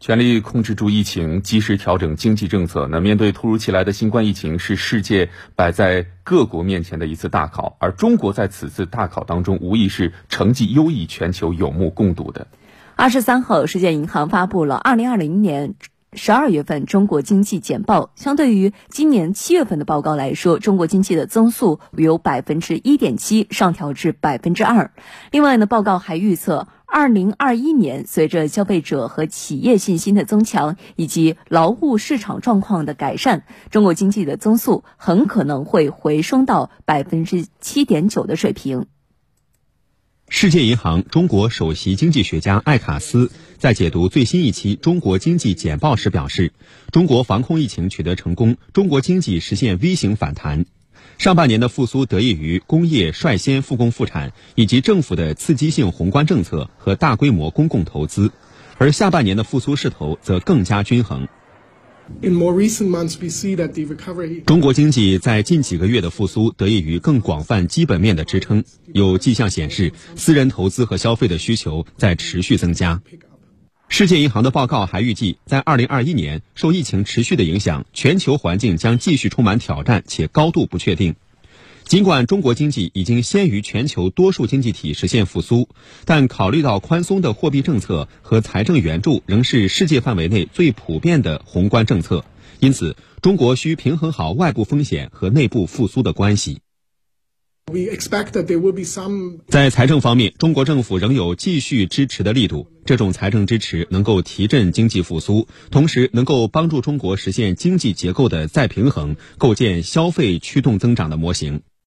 全力控制住疫情，及时调整经济政策。那面对突如其来的新冠疫情，是世界摆在各国面前的一次大考，而中国在此次大考当中，无疑是成绩优异，全球有目共睹的。二十三号，世界银行发布了二零二零年十二月份中国经济简报。相对于今年七月份的报告来说，中国经济的增速由百分之一点七上调至百分之二。另外呢，报告还预测。二零二一年，随着消费者和企业信心的增强以及劳务市场状况的改善，中国经济的增速很可能会回升到百分之七点九的水平。世界银行中国首席经济学家艾卡斯在解读最新一期中国经济简报时表示，中国防控疫情取得成功，中国经济实现 V 型反弹。上半年的复苏得益于工业率先复工复产，以及政府的刺激性宏观政策和大规模公共投资，而下半年的复苏势头则更加均衡。中国经济在近几个月的复苏得益于更广泛基本面的支撑，有迹象显示私人投资和消费的需求在持续增加。世界银行的报告还预计，在二零二一年，受疫情持续的影响，全球环境将继续充满挑战且高度不确定。尽管中国经济已经先于全球多数经济体实现复苏，但考虑到宽松的货币政策和财政援助仍是世界范围内最普遍的宏观政策，因此中国需平衡好外部风险和内部复苏的关系。在财政方面，中国政府仍有继续支持的力度。这种财政支持能够提振经济复苏，同时能够帮助中国实现经济结构的再平衡，构建消费驱动增长的模型。